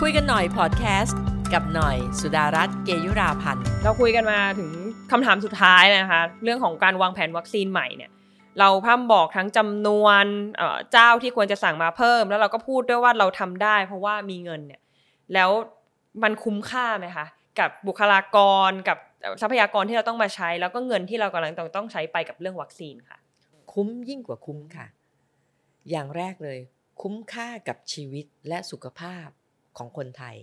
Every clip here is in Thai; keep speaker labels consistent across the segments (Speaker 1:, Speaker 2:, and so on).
Speaker 1: คุยกันหน่อยพอดแคสต์กับหน่อยสุดารัตน์เกยุราพันธ์
Speaker 2: เราคุยกันมาถึงคำถามสุดท้ายนะคะ เรื่องของการวางแผนวัคซีนใหม่เนี่ยเราพร่ำบอกทั้งจำนวนเอ่อเจ้าที่ควรจะสั่งมาเพิ่ม แล้วเราก็พูดด้วยว่าเราทำได้ เพราะว่ามีเงินเนี่ยแล้วมันคุ้มค่าไหมคะกับบุคลากรกับทรัพยากรที่เราต้องมาใช้ แล้วก็เงินที่เรากำลังต้องต้องใช้ไปกับเรื่องวัคซีนค่ะ
Speaker 1: คุ้มยิ่งกว่าคุ้มค่ะ อย่างแรกเลย คุ้มค่ากับชีวิตและสุขภาพ ของคนไทย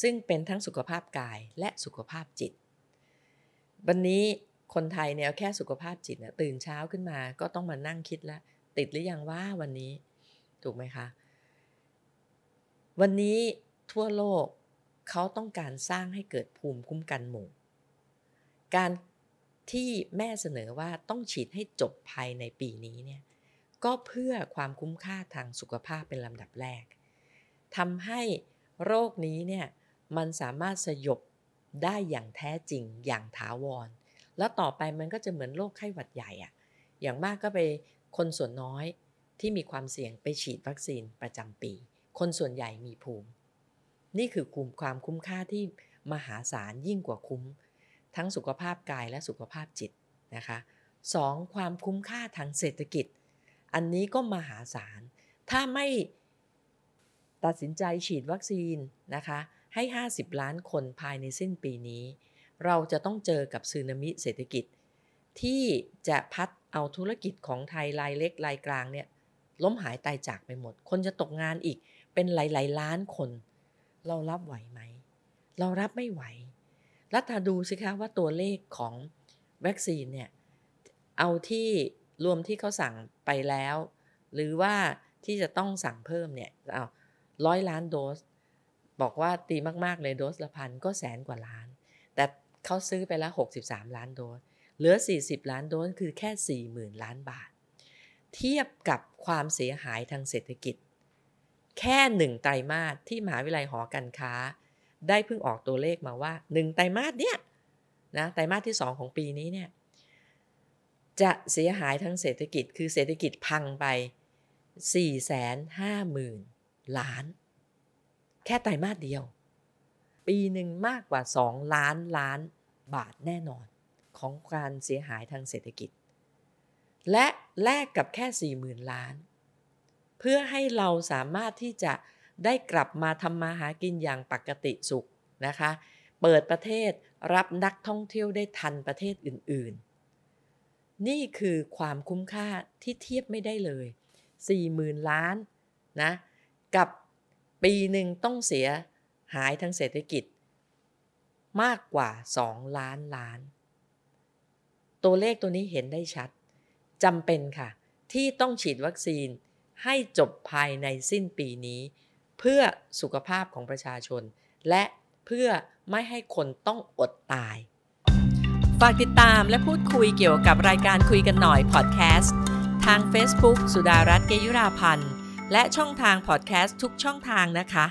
Speaker 1: ซึ่งเป็นทั้งสุขภาพกายและสุขภาพจิต วันนี้คนไทยเนี่ยแค่สุขภาพจิตเนี่ยตื่นเช้าขึ้นมาก็ต้องมานั่งคิดแล้ว ติดหรือยังว่าวันนี้ถูกไหมคะ วันนี้ทั่วโลกเขาต้องการสร้างให้เกิดภูมิคุ้มกันหมู่ การที่แม่เสนอว่าต้องฉีดให้จบภายในปีนี้เนี่ยก็เพื่อความคุ้มค่าทางสุขภาพเป็นลำดับแรกทำให้ โรคนี้เนี่ยมันสามารถสยบได้อย่างแท้จริงอย่างถาวร แล้วต่อไปมันก็จะเหมือนโรคไข้หวัดใหญ่อะอย่างมากก็ไปคนส่วนน้อยที่มีความเสี่ยงไปฉีดวัคซีนประจำปี คนส่วนใหญ่มีภูมิ นี่คือคุมความคุ้มค่าที่มหาศาลยิ่งกว่าคุ้ม ทั้งสุขภาพกายและสุขภาพจิตนะคะสองความคุ้มค่าทางเศรษฐกิจ อันนี้ก็มหาศาล ถ้าไม่ ตัดสินใจฉีดวัคซีนนะคะให้ 50 ล้านคนภายในสิ้นปีนี้ เราจะต้องเจอกับสึนามิเศรษฐกิจ ที่จะพัดเอาธุรกิจของไทยรายเล็กรายกลางเนี่ยล้มหายตายจากไปหมด คนจะตกงานอีกเป็นหลายๆล้านคน เรารับไหวไหม เรารับไม่ไหวแล้วถ้าดูสิคะว่าตัวเลขของวัคซีนเนี่ยเอาที่รวมที่เขาสั่งไปแล้ว หรือว่าที่จะต้องสั่งเพิ่มเนี่ยเอา ร้อยล้านโดส บอกว่าตีมากๆเลยโดสละพันก็แสนกว่าล้าน แต่เขาซื้อไปแล้ว63 ล้านโดส เหลือ 40 ล้านโดสคือแค่ 40,000 ล้านบาท เทียบกับความเสียหายทางเศรษฐกิจ แค่หนึ่งไตรมาสที่มหาวิทยาลัยหอการค้า ได้เพิ่งออกตัวเลขมาว่าหนึ่งไตรมาสเนี่ยนะไตรมาสที่ 2 ของปีนี้เนี่ยจะเสียหายทางเศรษฐกิจคือเศรษฐกิจพังไป ล้าน แค่ไตรมาสเดียว ปีหนึ่งมากกว่า 2 ล้านล้านบาทแน่นอนของการเสียหายทางเศรษฐกิจ และแลกกับแค่ 40,000 ล้าน เพื่อให้เราสามารถที่จะได้กลับมาทำมาหากินอย่างปกติสุขนะคะ เปิดประเทศรับนักท่องเที่ยวได้ทันประเทศอื่นๆ นี่คือความคุ้มค่าที่เทียบไม่ได้เลย 40,000 ล้านนะ กับปีหนึ่งต้องเสียหายทางเศรษฐกิจ มากกว่า 2 ล้านล้าน ตัวเลขตัวนี้เห็นได้ชัดจำเป็นค่ะ ที่ต้องฉีดวัคซีนให้จบภายในสิ้นปีนี้ เพื่อสุขภาพของประชาชน และเพื่อไม่ให้คนต้องอดตาย ฝากติดตามและพูดคุยเกี่ยวกับรายการคุยกันหน่อยพอดแคสต์ทาง Facebook สุดารัตน์เกยุราพันธ์ และช่องทางพอดแคสต์ทุกช่องทางนะคะ